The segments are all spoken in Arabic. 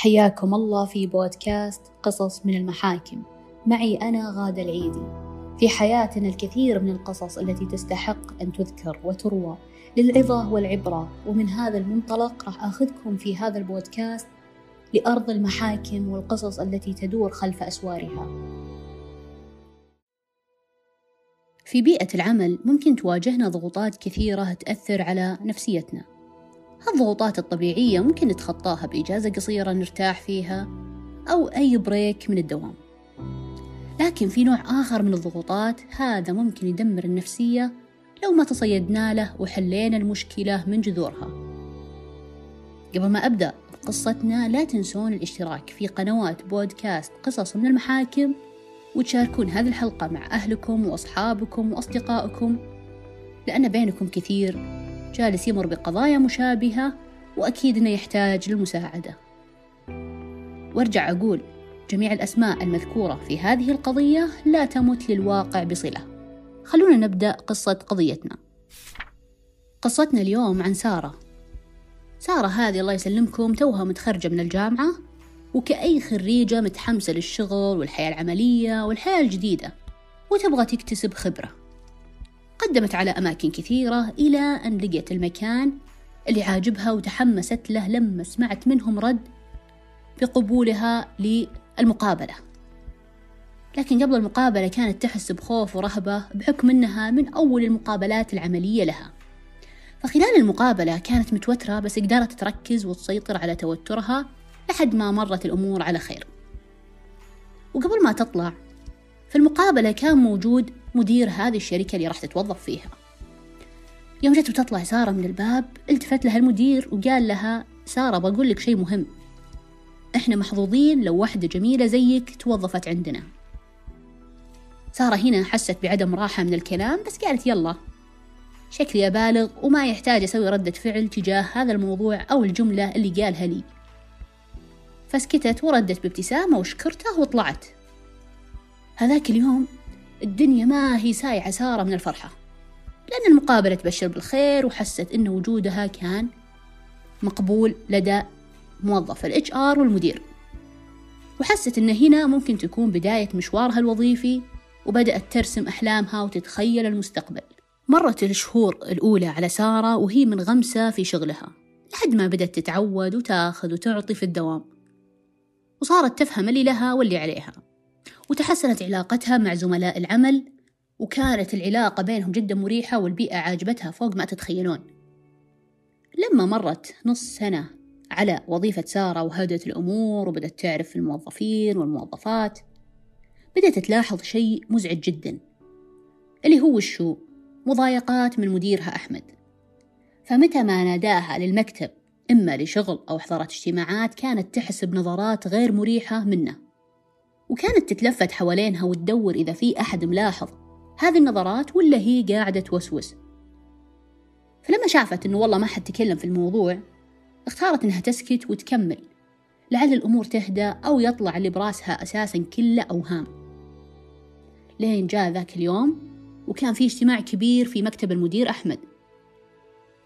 حياكم الله في بودكاست قصص من المحاكم. معي أنا غادة العيدي. في حياتنا الكثير من القصص التي تستحق أن تذكر وتروى للعظة والعبرة ومن هذا المنطلق راح أخذكم في هذا البودكاست لأرض المحاكم والقصص التي تدور خلف أسوارها. في بيئة العمل ممكن تواجهنا ضغوطات كثيرة تأثر على نفسيتنا. هالضغوطات الطبيعية ممكن نتخطاها بإجازة قصيرة نرتاح فيها؟ أو أي بريك من الدوام؟ لكن في نوع آخر من الضغوطات هذا ممكن يدمر النفسية لو ما تصيدنا له وحلينا المشكلة من جذورها. قبل ما أبدأ قصتنا لا تنسون الاشتراك في قنوات بودكاست قصص من المحاكم وتشاركون هذه الحلقة مع أهلكم وأصحابكم وأصدقائكم لأن بينكم كثير. جالس يمر بقضايا مشابهة وأكيد أنه يحتاج للمساعدة. وارجع أقول جميع الأسماء المذكورة في هذه القضية لا تمت للواقع بصلة. خلونا نبدأ قصة قضيتنا. قصتنا اليوم عن سارة. سارة هذه الله يسلمكم توها متخرجة من الجامعة وكأي خريجة متحمسة للشغل والحياة العملية والحياة الجديدة وتبغى تكتسب خبرة. قدمت على أماكن كثيرة إلى أن لقيت المكان اللي عاجبها وتحمست له لما سمعت منهم رد بقبولها للمقابلة. لكن قبل المقابلة كانت تحس بخوف ورهبة بحكم أنها من أول المقابلات العملية لها. فخلال المقابلة كانت متوترة بس قدرت تركز وتسيطر على توترها لحد ما مرت الأمور على خير. وقبل ما تطلع في المقابلة كان موجود مدير هذه الشركة اللي راح تتوظف فيها. يوم جت بتطلع سارة من الباب التفت لها المدير وقال لها سارة بقول لك شيء مهم. إحنا محظوظين لو واحدة جميلة زيك توظفت عندنا. سارة هنا حست بعدم راحة من الكلام بس قالت يلا. شكلي أبالغ وما يحتاج أسوي ردة فعل تجاه هذا الموضوع أو الجملة اللي قالها لي. فسكتت وردت بابتسامة وشكرته وطلعت. هذاك اليوم الدنيا ما هي سايعة سارة من الفرحة. لأن المقابلة تبشر بالخير وحست أن وجودها كان مقبول لدى موظف ال HR والمدير. وحست أن هنا ممكن تكون بداية مشوارها الوظيفي وبدأت ترسم أحلامها وتتخيل المستقبل. مرت الشهور الأولى على سارة وهي منغمسة في شغلها لحد ما بدأت تتعود وتاخذ وتعطي في الدوام. وصارت تفهم اللي لها واللي عليها. وتحسنت علاقتها مع زملاء العمل وكانت العلاقة بينهم جدا مريحة والبيئة عاجبتها فوق ما تتخيلون. لما مرت نص سنة على وظيفة سارة وهدت الأمور وبدأت تعرف الموظفين والموظفات بدأت تلاحظ شيء مزعج جدا اللي هو الشو مضايقات من مديرها أحمد. فمتى ما ناداها للمكتب إما لشغل أو حضرت اجتماعات كانت تحس بنظرات غير مريحة منه. وكانت تتلفت حوالينها وتدور إذا في أحد ملاحظ. هذه النظرات ولا هي قاعدة توسوس فلما شافت إنه والله ما حد تكلم في الموضوع اختارت إنها تسكت وتكمل. لعل الأمور تهدى أو يطلع اللي براسها أساسا كله أوهام. لين جاء ذاك اليوم وكان في اجتماع كبير في مكتب المدير أحمد.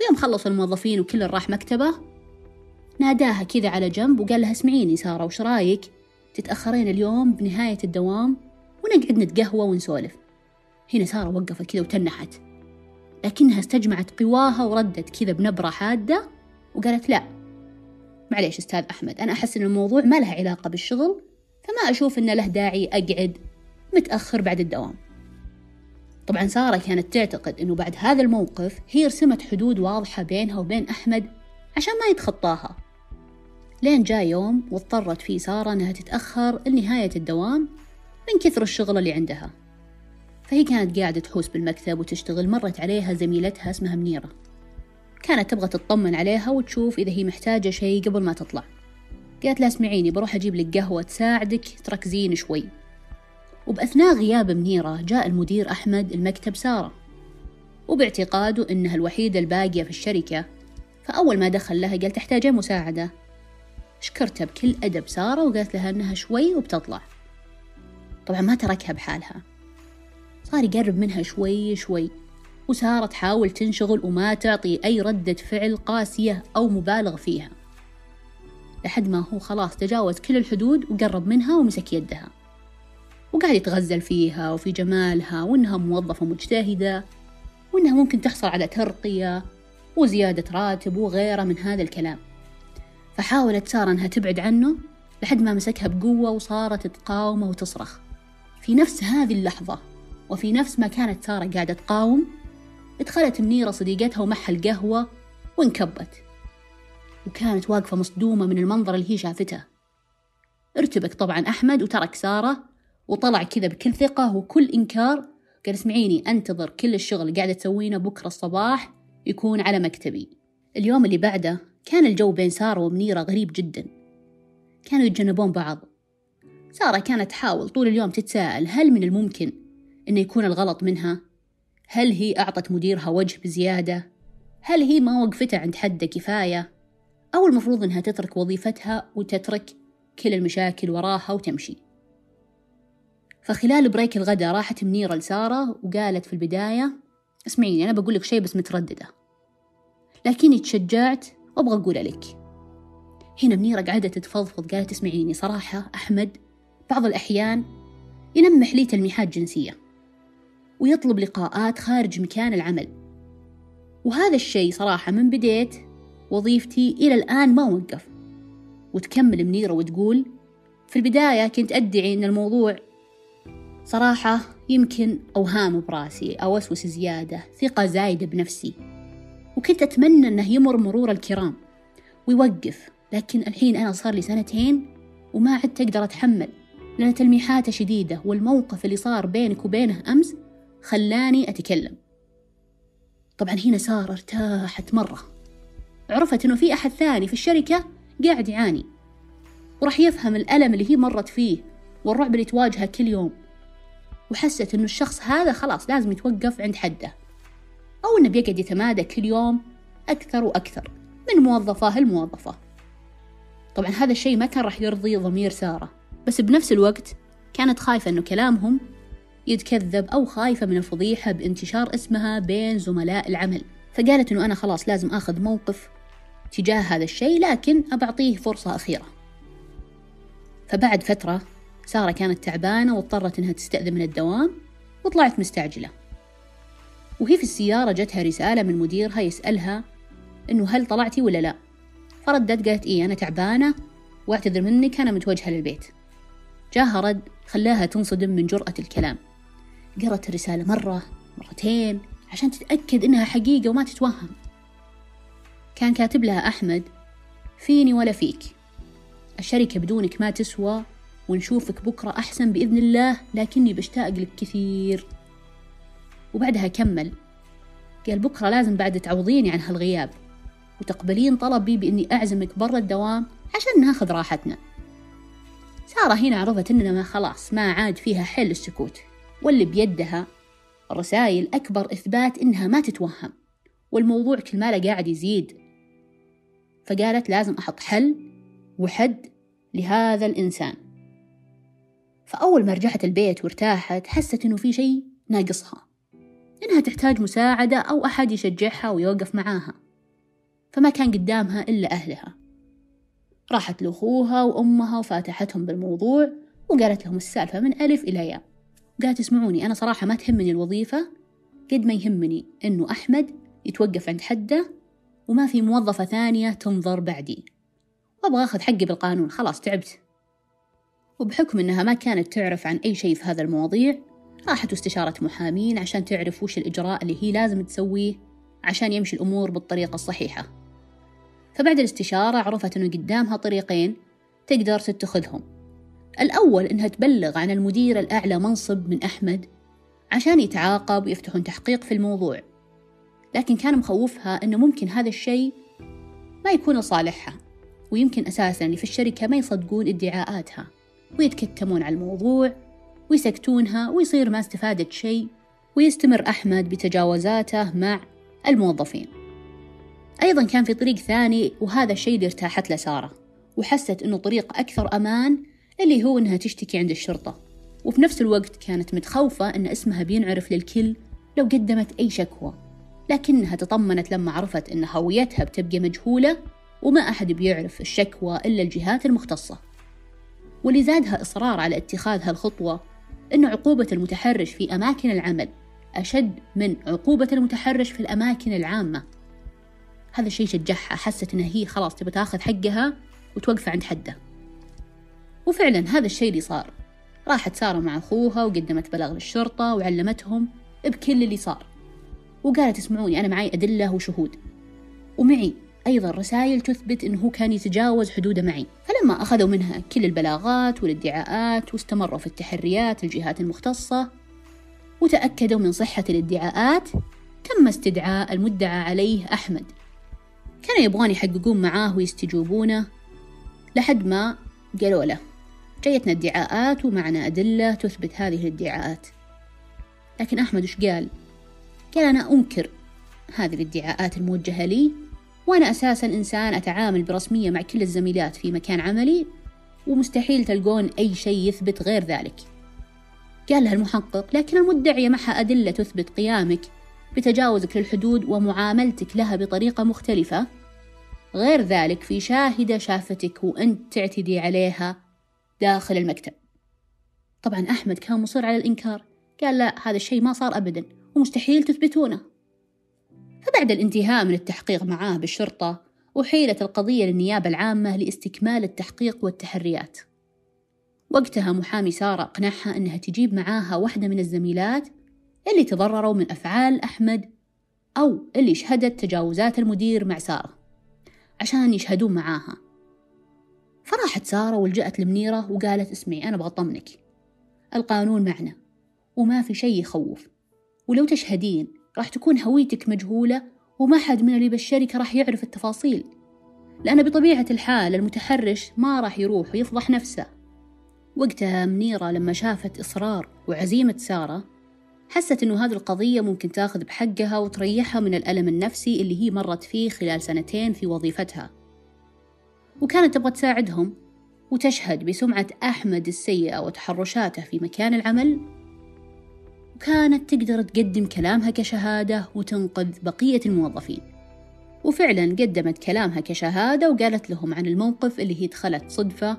ويوم خلص الموظفين وكل راح مكتبه ناداها كذا على جنب وقال لها اسمعيني سارة وش رأيك؟ تتأخرين اليوم بنهاية الدوام ونقعد نتقهوى ونسولف. هنا سارة وقفت كذا وتنحت. لكنها استجمعت قواها وردت كذا بنبرة حادة وقالت لا. معليش أستاذ أحمد أنا أحس أن الموضوع ما له علاقة بالشغل فما أشوف أن له داعي أقعد متأخر بعد الدوام. طبعا سارة كانت تعتقد أنه بعد هذا الموقف هي رسمت حدود واضحة بينها وبين أحمد عشان ما يتخطاها. لين جاء يوم واضطرت فيه سارة أنها تتأخر لنهاية الدوام من كثر الشغل اللي عندها. فهي كانت قاعدة تحوس بالمكتب وتشتغل مرت عليها زميلتها اسمها منيرة. كانت تبغى تطمن عليها وتشوف إذا هي محتاجة شيء قبل ما تطلع. قالت لها اسمعيني بروح أجيب لك قهوة تساعدك تركزين شوي. وبأثناء غياب منيرة جاء المدير أحمد المكتب سارة. وباعتقاده إنها الوحيدة الباقية في الشركة فأول ما دخل لها قال تحتاجين مساعدة. شكرتها بكل أدب سارة وقالت لها إنها شوي وبتطلع. طبعا ما تركها بحالها. صار يقرب منها شوي شوي. وسارة تحاول تنشغل وما تعطي أي ردة فعل قاسية أو مبالغ فيها. لحد ما هو خلاص تجاوز كل الحدود وقرب منها ومسك يدها. وقاعد يتغزل فيها وفي جمالها وإنها موظفة مجتهدة وإنها ممكن تحصل على ترقية وزيادة راتب وغيره من هذا الكلام. فحاولت سارة إنها تبعد عنه لحد ما مسكها بقوة وصارت تقاومه وتصرخ. في نفس هذه اللحظة وفي نفس ما كانت سارة قاعدة تقاوم دخلت منيرة صديقتها ومعها القهوة وانكبت. وكانت واقفة مصدومة من المنظر اللي هي شافته. ارتبك طبعا أحمد وترك سارة وطلع كذا بكل ثقة وكل إنكار قال اسمعيني أنتظر كل الشغل اللي قاعدة تسوينه بكرة الصباح يكون على مكتبي. اليوم اللي بعده كان الجو بين سارة ومنيرة غريب جدا كانوا يتجنبون بعض سارة كانت تحاول طول اليوم تتساءل هل من الممكن أنه يكون الغلط منها؟ هل هي أعطت مديرها وجه بزيادة؟ هل هي ما وقفتها عند حده كفاية؟ أو المفروض أنها تترك وظيفتها وتترك كل المشاكل وراها وتمشي فخلال بريك الغداء راحت منيرة لسارة وقالت في البداية اسمعيني أنا بقول لك شيء بس مترددة لكني تشجعت وأبغى أقول لك. هنا منيرة قعدت تفضفض قالت اسمعيني صراحة أحمد بعض الأحيان ينمح لي تلميحات جنسية ويطلب لقاءات خارج مكان العمل. وهذا الشيء صراحة من بديت وظيفتي إلى الآن ما وقف. وتكمل منيرة وتقول في البداية كنت أدعي أن الموضوع صراحة يمكن أوهام براسي أوسوس زيادة ثقة زايدة بنفسي. وكنت أتمنى أنه يمر مرور الكرام ويوقف لكن الحين أنا صار لي سنتين وما عدت أقدر أتحمل لأن تلميحاته شديدة والموقف اللي صار بينك وبينه أمس خلاني أتكلم. طبعا هنا سارة ارتاحت مرة. عرفت إنه في أحد ثاني في الشركة قاعد يعاني وراح يفهم الألم اللي هي مرت فيه والرعب اللي تواجهه كل يوم وحست إنه الشخص هذا خلاص لازم يتوقف عند حده. أو إنه بيقعد يتمادى كل يوم أكثر وأكثر من موظفة لموظفة. طبعا هذا الشيء ما كان راح يرضي ضمير سارة بس بنفس الوقت كانت خايفة إنه كلامهم يتكذب أو خايفة من الفضيحة بانتشار اسمها بين زملاء العمل. فقالت إنه أنا خلاص لازم آخذ موقف تجاه هذا الشيء لكن أبعطيه فرصة أخيرة. فبعد فترة سارة كانت تعبانة واضطرت إنها تستأذن من الدوام وطلعت مستعجلة. وهي في السيارة جتها رسالة من مديرها يسألها إنه هل طلعتي ولا لا؟ فردت قالت إيه أنا تعبانة واعتذر منك أنا متوجهة للبيت. جاها رد خلاها تنصدم من جرأة الكلام. قرأت الرسالة مرة مرتين عشان تتأكد إنها حقيقة وما تتوهم. كان كاتب لها أحمد فيني ولا فيك. الشركة بدونك ما تسوى ونشوفك بكرة أحسن بإذن الله لكني بشتاق لك كثير. وبعدها كمل. قال بكرة لازم بعد تعوضيني عن هالغياب. وتقبلين طلبي بإني أعزمك برا الدوام عشان ناخذ راحتنا. سارة هنا عرفت إننا ما خلاص ما عاد فيها حل السكوت. واللي بيدها الرسائل أكبر إثبات إنها ما تتوهم. والموضوع كل ما قاعد يزيد. فقالت لازم أحط حل وحد لهذا الإنسان. فأول ما رجعت البيت وارتاحت حست إنه في شيء ناقصها. إنها تحتاج مساعدة أو أحد يشجعها ويوقف معاها. فما كان قدامها إلا أهلها. راحت لأخوها وأمها وفاتحتهم بالموضوع وقالت لهم السالفة من ألف إلى ياء. قالت اسمعوني أنا صراحة ما تهمني الوظيفة قد ما يهمني إنه أحمد يتوقف عند حده وما في موظفة ثانية تنظر بعدي. وأبغى أخذ حقي بالقانون خلاص تعبت. وبحكم إنها ما كانت تعرف عن أي شيء في هذا المواضيع راحت واستشارت محامين عشان تعرف وش الإجراء اللي هي لازم تسويه عشان يمشي الأمور بالطريقة الصحيحة. فبعد الاستشارة عرفت إنه قدامها طريقين تقدر تتخذهم. الأول إنها تبلغ عن المدير الأعلى منصب من أحمد عشان يتعاقب ويفتحون تحقيق في الموضوع. لكن كان مخوفها إنه ممكن هذا الشيء ما يكون لصالحها ويمكن أساسا اللي في الشركة ما يصدقون ادعاءاتها ويتكتمون على الموضوع ويسكتونها ويصير ما استفادت شيء ويستمر أحمد بتجاوزاته مع الموظفين. أيضا كان في طريق ثاني وهذا الشيء اللي ارتاحت له سارة وحست أنه طريق أكثر أمان اللي هو أنها تشتكي عند الشرطة. وفي نفس الوقت كانت متخوفة أن اسمها بينعرف للكل لو قدمت أي شكوى لكنها تطمنت لما عرفت أن هويتها بتبقى مجهولة وما أحد بيعرف الشكوى إلا الجهات المختصة. واللي زادها إصرار على اتخاذ هالخطوة أن عقوبة المتحرش في أماكن العمل أشد من عقوبة المتحرش في الأماكن العامة. هذا الشيء شجعها حست إنها هي خلاص تبى تاخذ حقها وتوقف عند حده وفعلا هذا الشيء اللي صار. راحت سارة مع أخوها وقدمت بلاغ للشرطة وعلمتهم بكل اللي صار. وقالت اسمعوني أنا معي أدلة وشهود. ومعي أيضا رسائل تثبت أنه كان يتجاوز حدوده معي فلما أخذوا منها كل البلاغات والادعاءات واستمروا في التحريات الجهات المختصة وتأكدوا من صحة الادعاءات تم استدعاء المدعى عليه أحمد كانوا يبغون يحققون معاه ويستجوبونه لحد ما قالوا له جايتنا ادعاءات ومعنا أدلة تثبت هذه الادعاءات لكن أحمد وش قال؟ قال أنا أنكر هذه الادعاءات الموجهة لي وأنا أساسا إنسان أتعامل برسمية مع كل الزميلات في مكان عملي ومستحيل تلقون أي شيء يثبت غير ذلك. قال لها المحقق لكن المدعية معها أدلة تثبت قيامك بتجاوزك للحدود ومعاملتك لها بطريقة مختلفة. غير ذلك في شاهدة شافتك وأنت تعتدي عليها داخل المكتب. طبعا أحمد كان مصر على الإنكار. قال لا هذا الشيء ما صار أبدا ومستحيل تثبتونه. فبعد الانتهاء من التحقيق معاه بالشرطة أحيلت القضية للنيابة العامة لاستكمال التحقيق والتحريات. وقتها محامي سارة أقنعها أنها تجيب معاها واحدة من الزميلات اللي تضرروا من أفعال أحمد أو اللي شهدت تجاوزات المدير مع سارة عشان يشهدون معاها. فراحت سارة ولجأت لمنيرة وقالت اسمعي أنا بطمنك القانون معنا وما في شيء يخوف. ولو تشهدين راح تكون هويتك مجهولة وما حد من اللي بالشركة راح يعرف التفاصيل. لأن بطبيعة الحال المتحرش ما راح يروح ويفضح نفسه. وقتها منيرة لما شافت إصرار وعزيمة سارة حست إنه هذه القضية ممكن تأخذ بحقها وتريحها من الألم النفسي اللي هي مرت فيه خلال سنتين في وظيفتها. وكانت تبغى تساعدهم وتشهد بسمعة أحمد السيئة وتحرشاته في مكان العمل. وكانت تقدر تقدم كلامها كشهادة وتنقذ بقية الموظفين. وفعلا قدمت كلامها كشهادة وقالت لهم عن الموقف اللي هي دخلت صدفة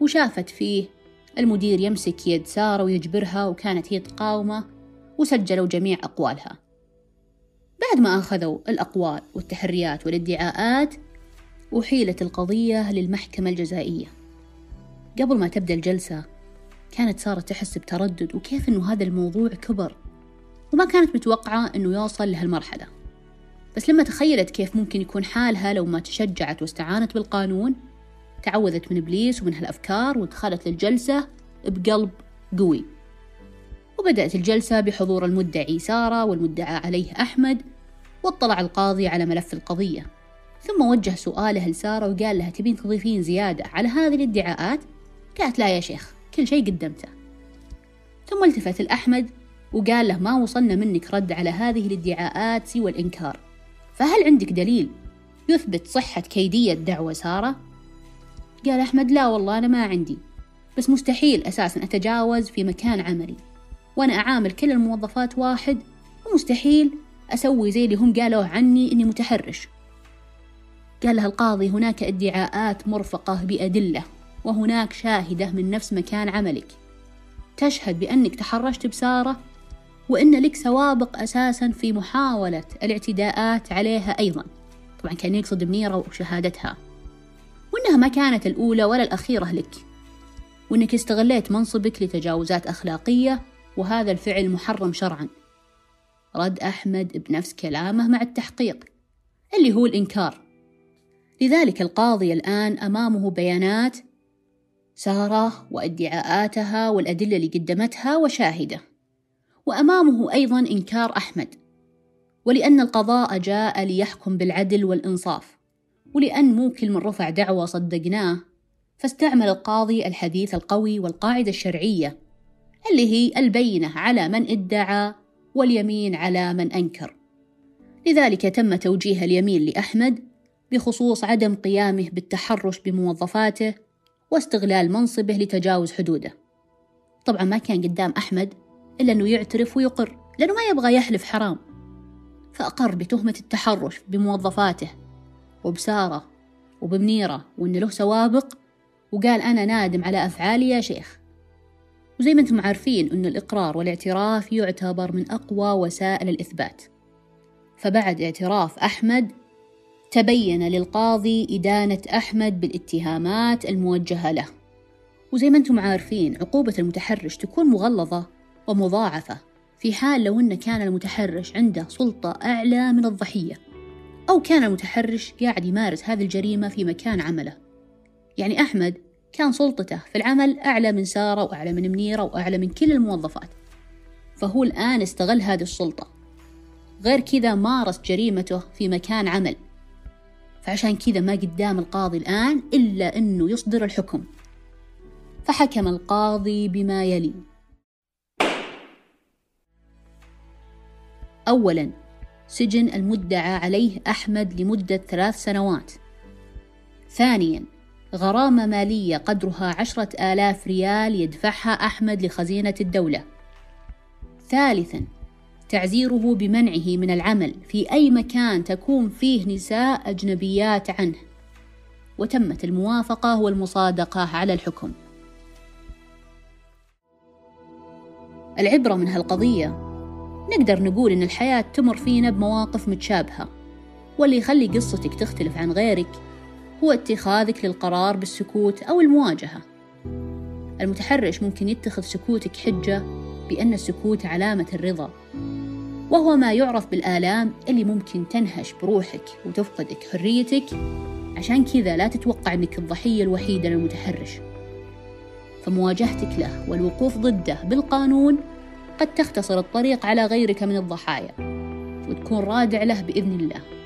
وشافت فيه المدير يمسك يد سارة ويجبرها وكانت هي تقاومه وسجلوا جميع أقوالها. بعد ما أخذوا الأقوال والتحريات والادعاءات أحيلت القضية للمحكمة الجزائية. قبل ما تبدأ الجلسة كانت سارة تحس بتردد وكيف إنه هذا الموضوع كبر وما كانت متوقعة إنه يوصل لهالمرحلة. بس لما تخيلت كيف ممكن يكون حالها لو ما تشجعت واستعانت بالقانون تعوذت من إبليس ومن هالأفكار ودخلت للجلسة بقلب قوي. وبدأت الجلسة بحضور المدعي سارة والمدعى عليه أحمد واطلع القاضي على ملف القضية. ثم وجه سؤاله لسارة وقال لها تبين تضيفين زيادة على هذه الادعاءات؟ قالت لا يا شيخ. كل شيء قدمته. ثم التفت الأحمد وقال له ما وصلنا منك رد على هذه الادعاءات سوى الإنكار. فهل عندك دليل يثبت صحة كيدية دعوة سارة؟ قال أحمد لا والله أنا ما عندي. بس مستحيل أساسا أتجاوز في مكان عملي. وأنا أعامل كل الموظفات واحد ومستحيل أسوي زي اللي هم قالوا عني إني متحرش. قال له القاضي هناك ادعاءات مرفقة بأدلة. وهناك شاهدة من نفس مكان عملك. تشهد بأنك تحرشت بسارة وأن لك سوابق أساسا في محاولة الاعتداءات عليها أيضا. طبعا كان يقصد منيرة وشهادتها. وأنها ما كانت الأولى ولا الأخيرة لك. وأنك استغليت منصبك لتجاوزات أخلاقية وهذا الفعل محرم شرعا. رد أحمد بنفس كلامه مع التحقيق اللي هو الإنكار. لذلك القاضي الآن أمامه بيانات سارة وادعاءاتها والأدلة اللي قدمتها وشاهدة. وأمامه أيضا إنكار أحمد. ولأن القضاء جاء ليحكم بالعدل والإنصاف. ولأن مو كل من رفع دعوة صدقناه فاستعمل القاضي الحديث القوي والقاعدة الشرعية اللي هي البينة على من ادعى واليمين على من أنكر. لذلك تم توجيه اليمين لأحمد بخصوص عدم قيامه بالتحرش بموظفاته واستغلال منصبه لتجاوز حدوده. طبعا ما كان قدام أحمد إلا أنه يعترف ويقر لأنه ما يبغى يحلف حرام. فأقر بتهمة التحرش بموظفاته وبسارة وبمنيرة وإن له سوابق وقال أنا نادم على أفعالي يا شيخ. وزي ما أنتم عارفين أن الإقرار والاعتراف يعتبر من أقوى وسائل الإثبات. فبعد اعتراف أحمد تبين للقاضي إدانة أحمد بالاتهامات الموجهة له. وزي ما أنتم عارفين عقوبة المتحرش تكون مغلظة ومضاعفة في حال لو أن كان المتحرش عنده سلطة أعلى من الضحية أو كان المتحرش قاعد يمارس هذه الجريمة في مكان عمله. يعني أحمد كان سلطته في العمل أعلى من سارة وأعلى من منيرة وأعلى من كل الموظفات فهو الآن استغل هذه السلطة. غير كذا مارس جريمته في مكان عمل. فعشان كذا ما قدام القاضي الآن إلا أنه يصدر الحكم. فحكم القاضي بما يلي. أولا سجن المدعى عليه أحمد لمدة ثلاث سنوات. ثانيا غرامة مالية قدرها عشرة آلاف ريال يدفعها أحمد لخزينة الدولة. ثالثا تعزيره بمنعه من العمل في أي مكان تكون فيه نساء أجنبيات عنه. وتمت الموافقة والمصادقة على الحكم. العبرة من هالقضية. نقدر نقول إن الحياة تمر فينا بمواقف متشابهة. واللي يخلي قصتك تختلف عن غيرك هو اتخاذك للقرار بالسكوت أو المواجهة. المتحرش ممكن يتخذ سكوتك حجة بأن السكوت علامة الرضا. وهو ما يعرف بالآلام اللي ممكن تنهش بروحك وتفقدك حريتك. عشان كذا لا تتوقع أنك الضحية الوحيدة للمتحرش. فمواجهتك له والوقوف ضده بالقانون قد تختصر الطريق على غيرك من الضحايا وتكون رادع له بإذن الله.